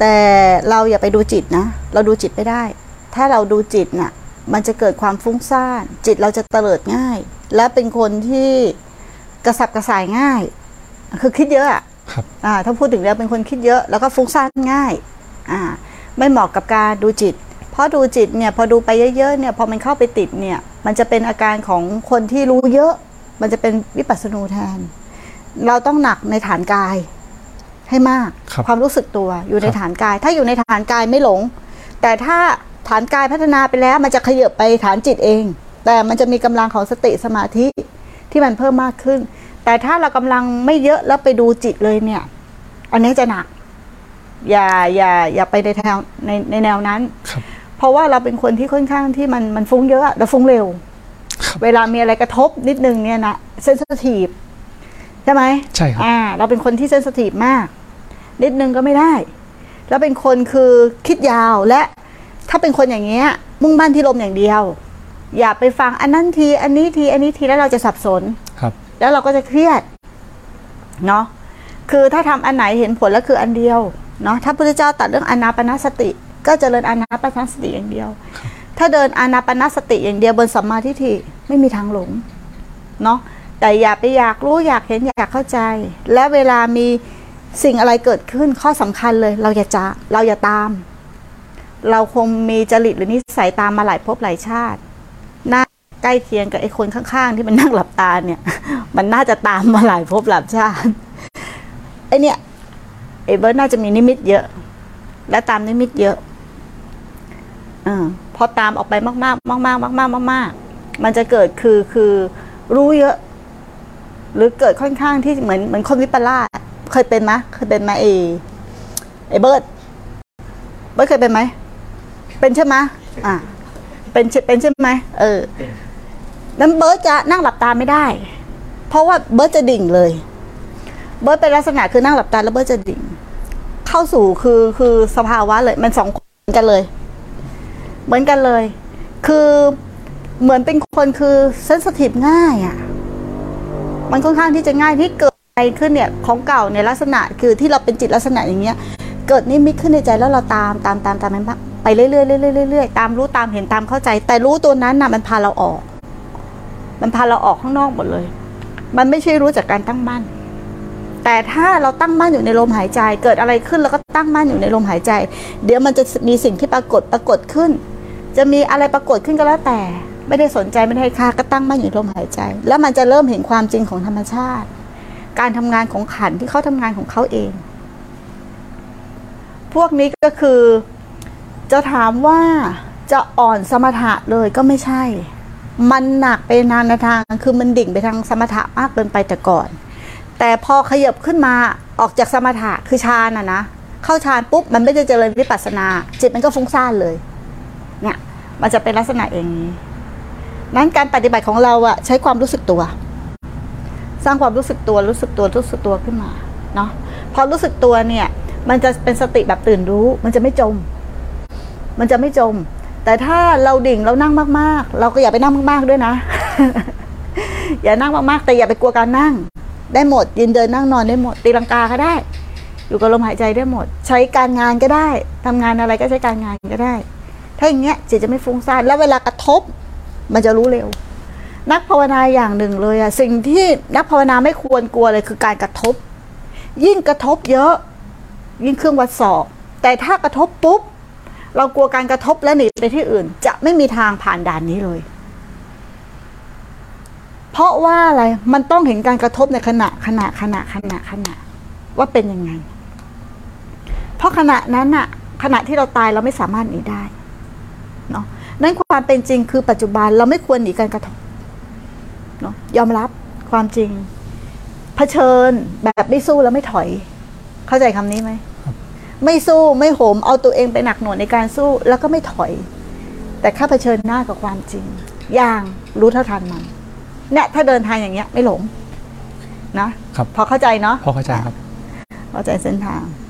แต่เราอย่าไปดูจิตนะ เราดูจิตไม่ได้ ถ้าเราดูจิตน่ะ มันจะเกิดความฟุ้งซ่าน จิตเราจะเตลิดง่าย และเป็นคนที่กระสับกระส่ายง่าย คือคิดเยอะอะครับอ่าถ้าพูดถึงแล้วเป็นคนคิดเยอะแล้วก็ฟุ้งซ่านง่ายอ่าไม่เหมาะกับการดูจิต เพราะดูจิตเนี่ยพอดูไปเยอะๆเนี่ยพอมันเข้าไปติดเนี่ย มันจะเป็นอาการของคนที่รู้เยอะ มันจะเป็นวิปัสสนูแทน เราต้องหนักในฐานกาย ให้มากครับความรู้สึกตัวอยู่ในครับฐานกาย ถ้าอยู่ในฐานกายไม่หลง แต่ถ้าฐานกายพัฒนาไปแล้ว มันจะขยับไปฐานจิตเอง แต่มันจะมีกำลังของสติสมาธิที่มันเพิ่มมากขึ้น แต่ถ้าเรากำลังไม่เยอะแล้วไปดูจิตเลยเนี่ย อันนี้จะหนัก อย่าอย่าอย่าไปในแนวในในแนวนั้นครับเพราะว่าเราเป็นคนที่ค่อนข้างที่มันมันฟุ้งเยอะเราฟุ้งเร็วครับเวลามีอะไรกระทบนิดนึงเนี่ยนะเซนสทีฟใช่ไหมใช่ครับอ่า เราเป็นคนที่เซนสทีฟมาก นิดนึงก็ไม่ได้ แล้วเป็นคนคือคิดยาวและถ้าเป็นคนอย่างเงี้ย มุ่งมั่นที่ลมอย่างเดียว อย่าไปฟังอันนั้นที อันนี้ที อันนี้ทีแล้วเราจะสับสนครับ แล้วเราก็จะเครียดเนาะคือถ้าทำอันไหนเห็นผลแล้วคืออันเดียวเนาะถ้าพระพุทธเจ้าตัดเรื่องอานาปนสติ ก็เจริญอานาปนสติอย่างเดียว ถ้าเดินอานาปนสติอย่างเดียวบนสัมมาทิฏฐิไม่มีทางหลงเนาะแต่อย่าไปอยากรู้อยากเห็นอยากเข้าใจ และเวลามี สิ่งอะไรเกิดขึ้นข้อสำคัญเลย เราอย่าจะเราอย่าตาม เราคงมีจริตหรือนิสัยตามมาหลายภพหลายชาติน่าใกล้เคียงกับไอ้คนข้างๆ ที่มันนั่งหลับตาเนี่ย มันน่าจะตามมาหลายภพหลายชาติไอเนี่ยไอเบิร์ดน่าจะมีนิมิตเยอะ และตามนิมิตเยอะอพอตามออกไปมากๆ มากๆมากๆมากๆมากๆมันจะเกิดคือคือรู้เยอะ หรือเกิดค่อนข้างที่เหมือนเหมือนคนวิปลาส เคยเป็นไหมเคยเป็นไหมไอไอเบิร์ดเบิร์ดเคยเป็นไหมเป็นใช่ไหมอ่าเป็นเป็นใช่ไหมเออนั้นเบิร์ดจะนั่งหลับตาไม่ได้ เพราะว่าเบิร์ดจะดิ่งเลย เบิร์ดเป็นลักษณะคือนั่งหลับตาแล้วเบิร์ดจะดิ่ง เข้าสู่คือคือสภาวะเลย มันสองคนเหมือนกันเลย เหมือนกันเลย คือเหมือนเป็นคนคือ sensitive ง่ายอ่ะ มันค่อนข้างที่จะง่ายที่เกิด ขึ้นเนี่ยของเก่าในลักษณะคือที่เราเป็นจิตลักษณะอย่างเงี้ยเกิดนิมิตขึ้นในใจแล้วเราตามตามตามตามมันไปเรื่อยๆเรื่อยๆเรื่อยๆตามรู้ตามเห็นตามเข้าใจ แต่รู้ตัวนั้นน่ะมันพาเราออก มันพาเราออกข้างนอกหมดเลย มันไม่ใช่รู้จากการตั้งมั่นแต่ถ้าเราตั้งมั่นอยู่ในลมหายใจ เกิดอะไรขึ้นแล้วก็ตั้งมั่นอยู่ในลมหายใจ เดี๋ยวมันจะมีสิ่งที่ปรากฏปรากฏขึ้น จะมีอะไรปรากฏขึ้นก็แล้วแต่ ไม่ได้สนใจไม่ได้ค่าก็ตั้งมั่นอยู่ลมหายใจ แล้วมันจะเริ่มเห็นความจริงของธรรมชาติ การทำงานของขันที่เขาทำงานของเขาเอง พวกนี้ก็คือ จะถามว่าจะอ่อนสมถะเลยก็ไม่ใช่ มันหนักไปนานทางคือมันดิ่งไปทางสมถะมากเกินไปแต่ก่อน แต่พอขยับขึ้นมาออกจากสมถะคือฌานอะนะเข้าฌานปุ๊บมันไม่ได้เจริญวิปัสสนา จิตมันก็ฟุ้งซ่านเลยเนี่ยมันจะเป็นลักษณะอย่างนี้นั้นการปฏิบัติของเราอะใช้ความรู้สึกตัว สร้างความรู้สึกตัวรู้สึกตัวรู้สึกตัวขึ้นมาเนาะพอรู้สึกตัวเนี่ย มันจะเป็นสติแบบตื่นรู้ มันจะไม่จม มันจะไม่จม แต่ถ้าเราดิ่งเรานั่งมาก ๆ เราก็อย่าไปนั่งมาก ๆด้วยนะ อย่านั่งมากๆ แต่อย่าไปกลัวการนั่ง ได้หมดยืนเดินนั่งนอนได้หมดตีลังกาก็ได้ อยู่กับลมหายใจได้หมด ใช้การงานก็ได้ทำงานอะไรก็ใช้การงานก็ได้ ถ้าอย่างเงี้ยจิตจะไม่ฟุ้งซ่านแล้วเวลากระทบ มันจะรู้เร็ว นักภาวนาอย่างหนึ่งเลยอะสิ่งที่นักภาวนาไม่ควรกลัวเลยคือการกระทบ ยิ่งกระทบเยอะ ยิ่งเครื่องวัดสอบ แต่ถ้ากระทบปุ๊บ เรากลัวการกระทบแล้วหนีไปที่อื่น จะไม่มีทางผ่านด่านนี้เลย เพราะว่าอะไรมันต้องเห็นการกระทบในขณะขณะขณะขณะขณะว่าเป็นยังไง เพราะขณะนั้นอะขณะที่เราตายเราไม่สามารถหนีได้เนาะนั่นความเป็นจริงคือปัจจุบันเราไม่ควรหนีการกระทบ เนาะยอมรับความจริงเผชิญแบบไม่สู้แล้วไม่ถอย เข้าใจคำนี้ไหมไม่สู้ไม่โหมเอาตัวเองไปหนักหน่วงในการสู้แล้วก็ไม่ถอย แต่แค่เผชิญหน้ากับความจริง อย่างรู้เท่าทันมันเนี่ยถ้าเดินทางอย่างเงี้ย ไม่หลง นะ ครับ พอเข้าใจเนาะพอเข้าใจครับ เข้าใจเส้นทางค